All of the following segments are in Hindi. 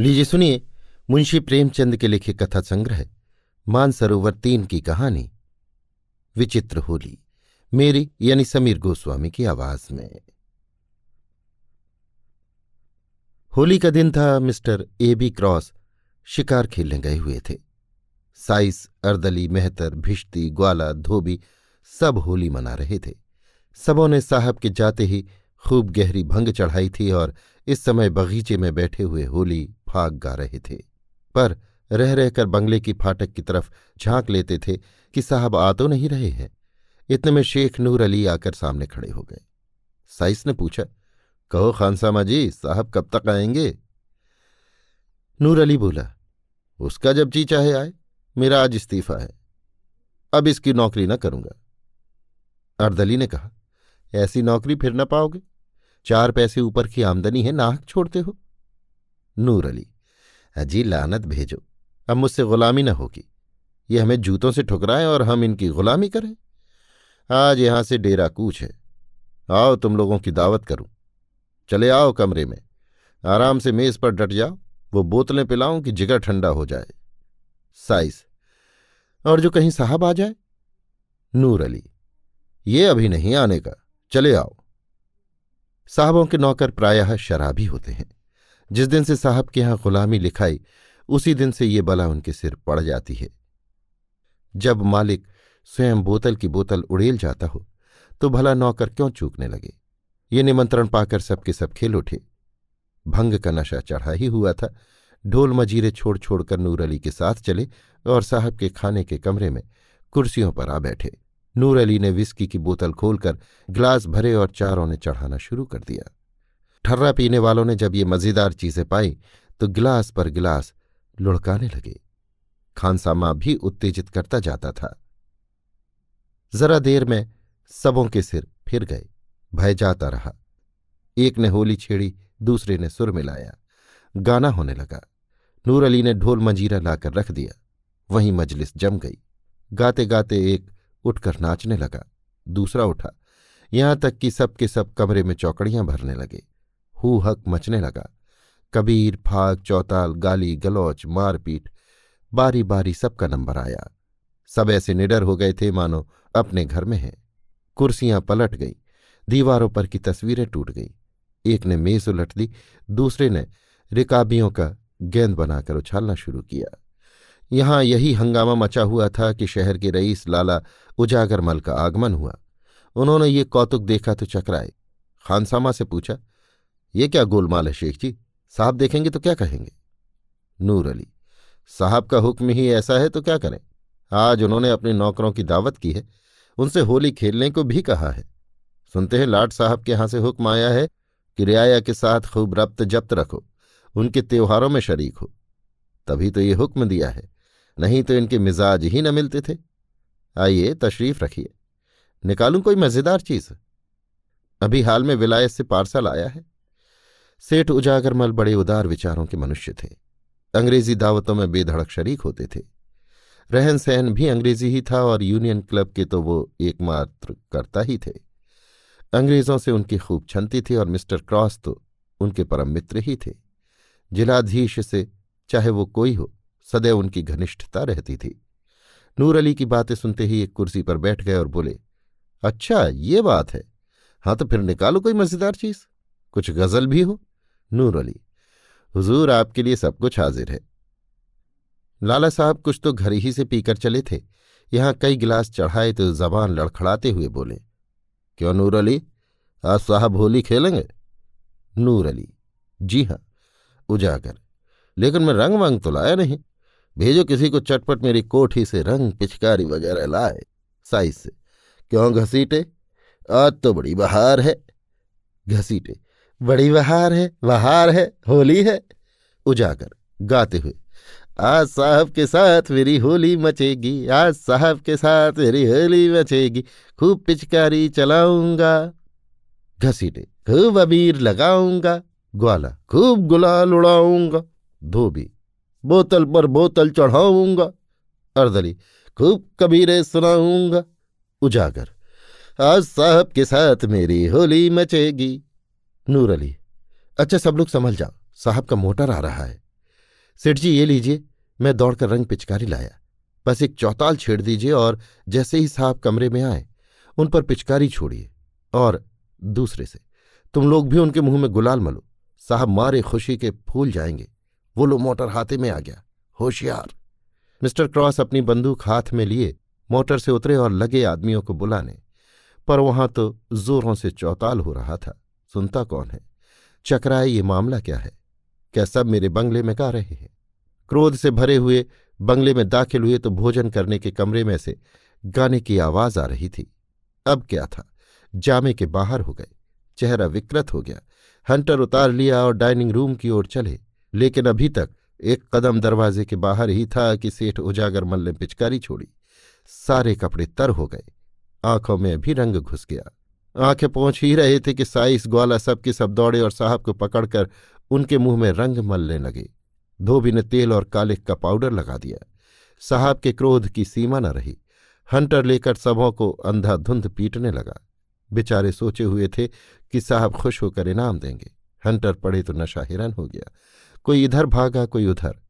लीजिए सुनिए, मुंशी प्रेमचंद के लिखे कथा संग्रह, मानसरोवर तीन की कहानी। विचित्र होली, मेरी यानी समीर गोस्वामी की आवाज़ में। होली का दिन था मिस्टर ए बी क्रॉस शिकार खेलने गए हुए थे। साइस, अर्दली, मेहतर, भिश्ती, ग्वाला, धोबी सब होली मना रहे थे। सबों ने साहब के जाते ही खूब गहरी भंग चढ़ाई थी और इस समय बगीचे में बैठे हुए होली फाग गा रहे थे। पर रह रहकर बंगले की फाटक की तरफ़ झाँक लेते थे कि साहब आ तो नहीं रहे हैं। इतने में शेख नूर अली आकर सामने खड़े हो गए। साइस ने पूछा, कहो खानसामा जी, साहब कब तक आएँगे? नूर अली बोला, उसका जब जी चाहे आए, मेरा आज इस्तीफा है। अब इसकी नौकरी न करूँगा। अर्दली ने कहा, ऐसी नौकरी फिर न पाओगे? चार पैसे ऊपर की आमदनी है, नाहक छोड़ते हो? नूर अली। अजी लानत भेजो। अब मुझसे गुलामी न होगी। ये हमें जूतों से ठुकराएँ और हम इनकी गुलामी करें। आज यहाँ से डेरा कूच है। आओ, तुम लोगों की दावत करूँ। चले आओ कमरे में। आराम से मेज पर डट जाओ। वो बोतलें पिलाऊं कि जिगर ठंडा हो जाए। साइस, और जो कहीं साहब आ जाए? नूर अली, ये अभी नहीं आने का। चले आओ। साहबों के नौकर प्रायः शराबी होते हैं। जिस दिन से साहब के यहाँ गुलामी लिखाई, उसी दिन से ये बला उनके सिर पड़ जाती है। जब मालिक स्वयं बोतल की बोतल उड़ेल जाता हो तो भला नौकर क्यों चूकने लगे? ये निमंत्रण पाकर सबके सब खेल उठे। भंग का नशा चढ़ा ही हुआ था। ढोल मजीरे छोड़ छोड़कर नूर अली के साथ चले और साहब के खाने के कमरे में कुर्सियों पर आ बैठे। नूर अली ने विस्की की बोतल खोलकर गिलास भरे और चारों ने चढ़ाना शुरू कर दिया। ठर्रा पीने वालों ने जब ये मज़ेदार चीज़ें पाई तो गिलास पर गिलास लुढ़काने लगे। खानसामा भी उत्तेजित करता जाता था। जरा देर में सबों के सिर फिर गए। भय जाता रहा। एक ने होली छेड़ी, दूसरे ने सुर मिलाया। गाना होने लगा। नूर अली ने ढोल मंजीरा लाकर रख दिया। वहीं मजलिस जम गई। गाते गाते एक उठकर नाचने लगा। दूसरा उठा। यहाँ तक कि सबके सब कमरे में चौकड़ियाँ भरने लगे। हु हक मचने लगा। कबीर, फाग, चौताल, गाली, गलौच, मारपीट बारी बारी सबका नंबर आया। सब ऐसे निडर हो गए थे, मानो अपने घर में हैं। कुर्सियाँ पलट गईं, दीवारों पर की तस्वीरें टूट गईं। एक ने मेज उलट दी, दूसरे ने रिकाबियों का गेंद बनाकर उछालना शुरू किया। यहाँ यही हंगामा मचा हुआ था कि शहर के रईस लाला उजागर मल का आगमन हुआ। उन्होंने ये कौतुक देखा तो चकराए। खानसामा से पूछा ये क्या गोलमाल है शेख जी? साहब देखेंगे तो क्या कहेंगे? नूर अली, साहब का हुक्म ही ऐसा है तो क्या करें? आज उन्होंने अपने नौकरों की दावत की है, उनसे होली खेलने को भी कहा है। सुनते हैं लाट साहब के यहाँ से हुक्म आया है कि रियाया के साथ खूब रब्त जब्त रखो, उनके त्योहारों में शरीक हो। तभी तो ये हुक्म दिया है, नहीं तो इनके मिजाज ही न मिलते थे। आइए तशरीफ़ रखिए। निकालूं कोई मज़ेदार चीज़? अभी हाल में विलायत से पार्सल आया है। सेठ उजागरमल बड़े उदार विचारों के मनुष्य थे। अंग्रेज़ी दावतों में बेधड़क शरीक होते थे। रहन सहन भी अंग्रेज़ी ही था और यूनियन क्लब के तो वो एकमात्र करता ही थे। अंग्रेज़ों से उनकी खूब छनती थी और मिस्टर क्रॉस तो उनके परम मित्र ही थे। जिलाधीश से चाहे वो कोई हो, सदैव उनकी घनिष्ठता रहती थी। नूर अली की बातें सुनते ही एक कुर्सी पर बैठ गए और बोले अच्छा ये बात है। हाँ तो फिर निकालो कोई मज़ेदार चीज़। कुछ गज़ल भी हो? नूर अली, हुजूर आपके लिए सब कुछ हाजिर है। लाला साहब कुछ तो घर ही से पीकर चले थे। यहाँ कई गिलास चढ़ाए तो जबान लड़खड़ाते हुए बोले, क्यों नूर अली? आज साहब होली खेलेंगे? नूर अली, जी हाँ उजागर। लेकिन मैं रंग वंग तो लाया नहीं। भेजो किसी को चटपट मेरी कोठी से रंग पिचकारी वगैरह लाए, साइज़ से। क्यों घसीटे? आज तो बड़ी बहार है। घसीटे। बड़ी बहार है बहार है, होली है। उजागर, गाते हुए, आज साहब के साथ मेरी होली मचेगी, आज साहब के साथ मेरी होली मचेगी, खूब पिचकारी चलाऊँगा। घसीटे, खूब अबीर लगाऊँगा, ग्वाला, खूब गुलाल उड़ाऊँगा, धोबी, बोतल पर बोतल चढ़ाऊँगा, अर्दली, खूब कबीरे सुनाऊँगा। उजागर, आज साहब के साथ मेरी होली मचेगी नूर अली। अच्छा सब लोग समझ जाओ। साहब का मोटर आ रहा है। सेठ जी, ये लीजिए, मैं दौड़कर रंग पिचकारी लाया। बस एक चौताल छेड़ दीजिए और जैसे ही साहब कमरे में आए, उन पर पिचकारी छोड़िए और दूसरे से, तुम लोग भी उनके मुँह में गुलाल मलो। साहब मारे खुशी के फूल जाएँगे। वो लो मोटर हाथे में आ गया। होशियार। मिस्टर क्रॉस अपनी बंदूक हाथ में लिए, मोटर से उतरे और लगे आदमियों को बुलाने। पर वहाँ तो जोरों से चौताल हो रहा था। सुनता कौन है? चकराए ये मामला क्या है? क्या सब मेरे बंगले में गा रहे हैं? क्रोध से भरे हुए, बंगले में दाखिल हुए तो भोजन करने के कमरे में से गाने की आवाज़ आ रही थी। अब क्या था? जामे के बाहर हो गए। चेहरा विकृत हो गया। हंटर उतार लिया और डाइनिंग रूम की ओर चले। लेकिन अभी तक एक कदम दरवाजे के बाहर ही था कि सेठ उजागर मल ने पिचकारी छोड़ी। सारे कपड़े तर हो गए। आँखों में भी रंग घुस गया। आँखें पहुँच ही रहे थे कि साइस ग्वाला सबके सब दौड़े और साहब को पकड़कर उनके मुँह में रंग मलने लगे। धोबी ने तेल और कालिक का पाउडर लगा दिया। साहब के क्रोध की सीमा न रही। हंटर लेकर सबों को अंधाधुंध पीटने लगा। बेचारे सोचे हुए थे कि साहब खुश होकर इनाम देंगे। हंटर पड़े तो नशा हिरन हो गया। कोई इधर भागा, कोई उधर।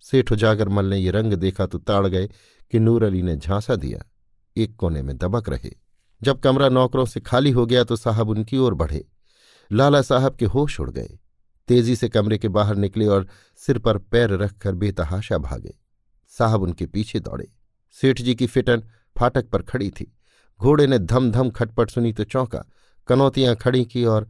सेठ उजागरमल ने ये रंग देखा तो ताड़ गए कि नूर अली ने झांसा दिया। एक कोने में दबक रहे। जब कमरा नौकरों से खाली हो गया तो साहब उनकी ओर बढ़े। लाला साहब के होश उड़ गए। तेज़ी से कमरे के बाहर निकले और सिर पर पैर रखकर बेतहाशा भागे। साहब उनके पीछे दौड़े। सेठ जी की फिटन फाटक पर खड़ी थी। घोड़े ने धम धम खटपट सुनी तो चौंका। कनौतियाँ खड़ी की और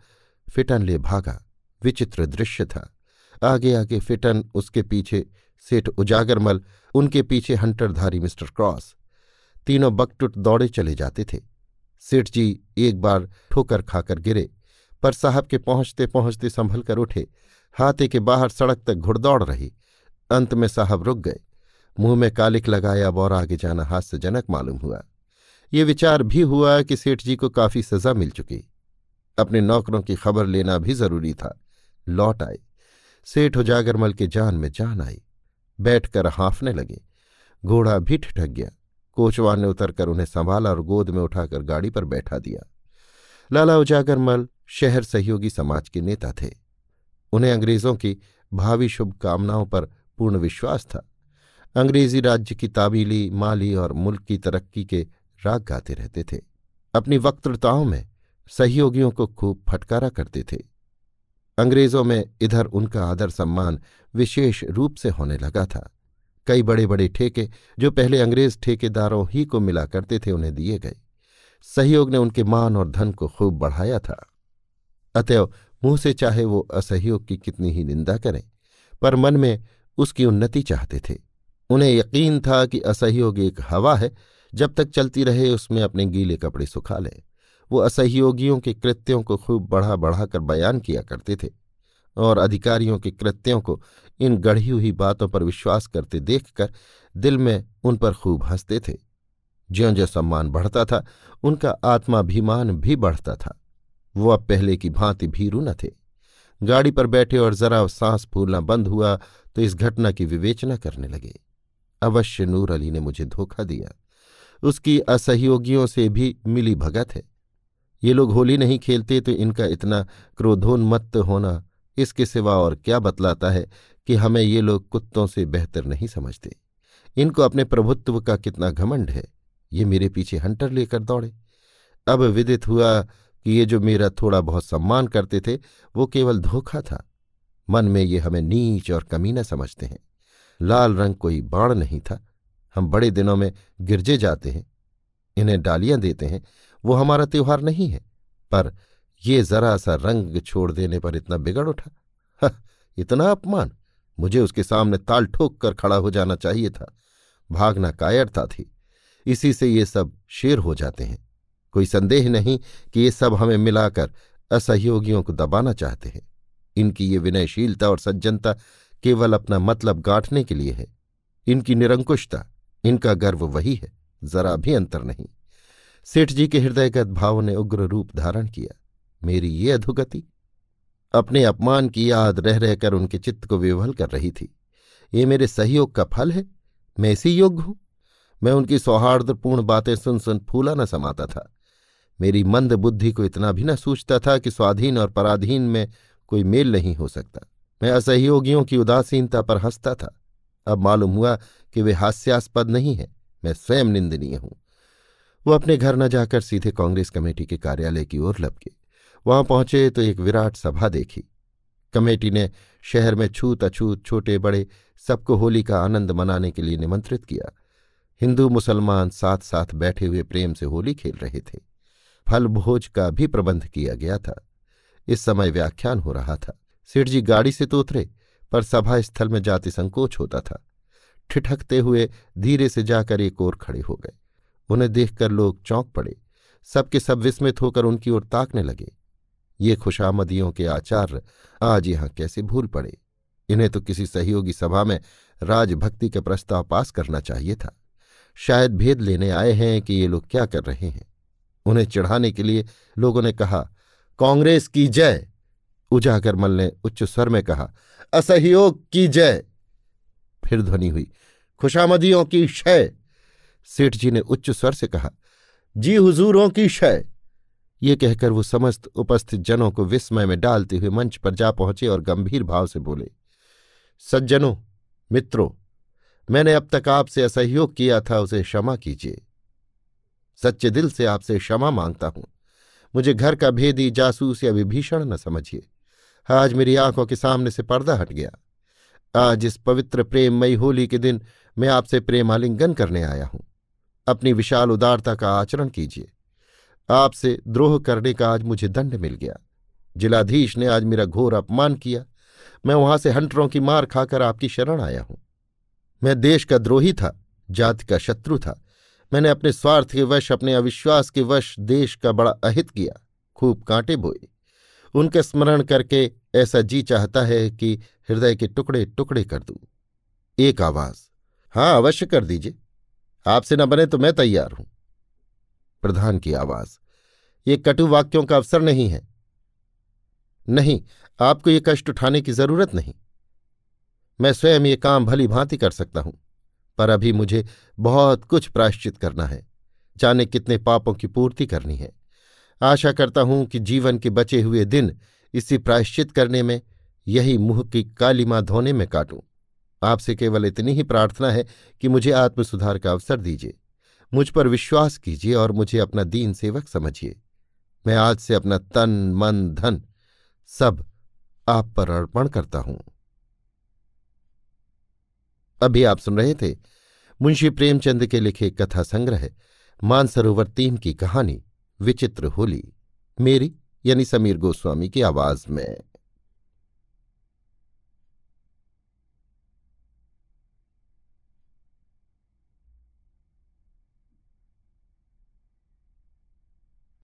फिटन ले भागा। विचित्र दृश्य था। आगे आगे फिटन उसके पीछे, सेठ उजागरमल, उनके पीछे हंटरधारी मिस्टर क्रॉस। तीनों बकटुट दौड़े चले जाते थे। सेठ जी एक बार ठोकर खाकर गिरे, पर साहब के पहुँचते पहुँचते संभल कर उठे। हाथे के बाहर सड़क तक घुड़दौड़ रही। अंत में साहब रुक गए। मुँह में कालिक लगाया अब और आगे जाना हास्यजनक मालूम हुआ। ये विचार भी हुआ कि सेठ जी को काफ़ी सजा मिल चुकी। अपने नौकरों की खबर लेना भी ज़रूरी था। लौट आए। सेठ उजागरमल के जान में जान आई। बैठकर हाँफने लगे। घोड़ा भी ठिठक गया। कोचवान ने उतरकर उन्हें संभाला और गोद में उठाकर गाड़ी पर बैठा दिया। लाला उजागर मल शहर सहयोगी समाज के नेता थे। उन्हें अंग्रेज़ों की भावी शुभकामनाओं पर पूर्ण विश्वास था। अंग्रेज़ी राज्य की ताबीली, माली और मुल्क की तरक्की के राग गाते रहते थे। अपनी वक्तृताओं में सहयोगियों को खूब फटकारा करते थे। अंग्रेज़ों में इधर उनका आदर सम्मान विशेष रूप से होने लगा था। कई बड़े बड़े ठेके, जो पहले अंग्रेज़ ठेकेदारों ही को मिला करते थे, उन्हें दिए गए। सहयोग ने उनके मान और धन को खूब बढ़ाया था। अतएव मुँह से चाहे वो असहयोग की कितनी ही निंदा करें, पर मन में उसकी उन्नति चाहते थे। उन्हें यकीन था कि असहयोग एक हवा है, जब तक चलती रहे, उसमें अपने गीले कपड़े सुखा लें। वो असहयोगियों के कृत्यों को खूब बढ़ा बढ़ाकर बयान किया करते थे। और अधिकारियों के कृत्यों को इन गढ़ी हुई बातों पर विश्वास करते देखकर दिल में उन पर खूब हँसते थे। ज्यो ज्यो सम्मान बढ़ता था, उनका आत्माभिमान भी बढ़ता था। वो अब पहले की भांति भीरू न थे। गाड़ी पर बैठे और जरा सांस फूलना बंद हुआ तो इस घटना की विवेचना करने लगे। अवश्य नूर अली ने मुझे धोखा दिया। उसकी असहयोगियों से भी मिली भगत है। ये लोग होली नहीं खेलते तो इनका इतना क्रोधोन्मत्त होना इसके सिवा और क्या बतलाता है कि हमें ये लोग कुत्तों से बेहतर नहीं समझते। इनको अपने प्रभुत्व का कितना घमंड है। ये मेरे पीछे हंटर लेकर दौड़े। अब विदित हुआ कि ये जो मेरा थोड़ा बहुत सम्मान करते थे, वो केवल धोखा था। मन में ये हमें नीच और कमीना समझते हैं। लाल रंग कोई बाण नहीं था। हम बड़े दिनों में गिरजे जाते हैं। इन्हें डालियाँ देते हैं। वो हमारा त्योहार नहीं है। पर ये जरा सा रंग छोड़ देने पर इतना बिगड़ उठा। इतना अपमान। मुझे उसके सामने ताल ठोक कर खड़ा हो जाना चाहिए था। भागना कायरता थी। इसी से ये सब शेर हो जाते हैं। कोई संदेह नहीं कि ये सब हमें मिलाकर असहयोगियों को दबाना चाहते हैं। इनकी ये विनयशीलता और सज्जनता केवल अपना मतलब गांठने के लिए है। इनकी निरंकुशता, इनका गर्व वही है, जरा भी अंतर नहीं। सेठ जी के हृदयगत भाव ने उग्र रूप धारण किया। मेरी ये अधोगति। अपने अपमान की याद रह रहकर उनके चित्त को विवल कर रही थी। ये मेरे सहयोग का फल है। मैं इसी योग्य हूँ। मैं उनकी सौहार्दपूर्ण बातें सुन सुन फूला न समाता था। मेरी मंद बुद्धि को इतना भी न सूझता था कि स्वाधीन और पराधीन में कोई मेल नहीं हो सकता। मैं असहयोगियों की उदासीनता पर हंसता था। अब मालूम हुआ कि वे हास्यास्पद नहीं है। मैं स्वयं निंदनीय हूँ। वो अपने घर न जाकर सीधे कांग्रेस कमेटी के कार्यालय की ओर लपके। वहाँ पहुँचे तो एक विराट सभा देखी। कमेटी ने शहर में छूत अछूत छोटे बड़े सबको होली का आनंद मनाने के लिए निमंत्रित किया। हिंदू मुसलमान साथ साथ बैठे हुए प्रेम से होली खेल रहे थे। फल भोज का भी प्रबंध किया गया था। इस समय व्याख्यान हो रहा था। सेठ जी गाड़ी से तो उतरे, पर सभा स्थल में जाति संकोच होता था। ठिठकते हुए धीरे से जाकर एक ओर खड़े हो गए। उन्हें देखकर लोग चौंक पड़े। सबके सब विस्मित होकर उनकी ओर ताकने लगे। ये खुशामदियों के आचार्य आज यहाँ कैसे भूल पड़े? इन्हें तो किसी सहयोगी सभा में राजभक्ति का प्रस्ताव पास करना चाहिए था। शायद भेद लेने आए हैं कि ये लोग क्या कर रहे हैं। उन्हें चढ़ाने के लिए लोगों ने कहा, कांग्रेस की जय! उजागरमल ने उच्च स्वर में कहा, असहयोग की जय! फिर ध्वनि हुई, खुशामदियों की क्षय! सेठ जी ने उच्च स्वर से कहा, जी हुजूरों की शय ये कहकर वो समस्त उपस्थित जनों को विस्मय में डालते हुए मंच पर जा पहुँचे और गंभीर भाव से बोले, सज्जनों, मित्रों, मैंने अब तक आपसे असहयोग किया था, उसे क्षमा कीजिए। सच्चे दिल से आपसे क्षमा माँगता हूँ। मुझे घर का भेदी जासूस या विभीषण न समझिए। आज मेरी आँखों के सामने से पर्दा हट गया। आज इस पवित्र प्रेममयी होली के दिन मैं आपसे प्रेमालिंगन करने आया हूँ। अपनी विशाल उदारता का आचरण कीजिए। आपसे द्रोह करने का आज मुझे दंड मिल गया। जिलाधीश ने आज मेरा घोर अपमान किया। मैं वहाँ से हंटरों की मार खाकर आपकी शरण आया हूँ। मैं देश का द्रोही था, जाति का शत्रु था। मैंने अपने स्वार्थ के वश, अपने अविश्वास के वश देश का बड़ा अहित किया। खूब कांटे बोए। उनके स्मरण करके ऐसा जी चाहता है कि हृदय के टुकड़े टुकड़े कर दूँ। एक आवाज़, हाँ, अवश्य कर दीजिए। आपसे न बने तो मैं तैयार हूँ। प्रधान की आवाज़। ये कटु वाक्यों का अवसर नहीं है। नहीं, आपको ये कष्ट उठाने की ज़रूरत नहीं। मैं स्वयं ये काम भली भांति कर सकता हूँ, पर अभी मुझे बहुत कुछ प्रायश्चित करना है। जाने कितने पापों की पूर्ति करनी है। आशा करता हूँ कि जीवन के बचे हुए दिन इसी प्रायश्चित करने में, यही मुँह की काली कालीमा धोने में काटूं। आपसे केवल इतनी ही प्रार्थना है कि मुझे आत्मसुधार का अवसर दीजिए। मुझ पर विश्वास कीजिए और मुझे अपना दीन सेवक समझिए। मैं आज से अपना तन, मन, धन सब आप पर अर्पण करता हूँ। अभी आप सुन रहे थे मुंशी प्रेमचंद के लिखे कथा संग्रह, मानसरोवर तीन की कहानी, विचित्र होली, मेरी यानी समीर गोस्वामी की आवाज़ में।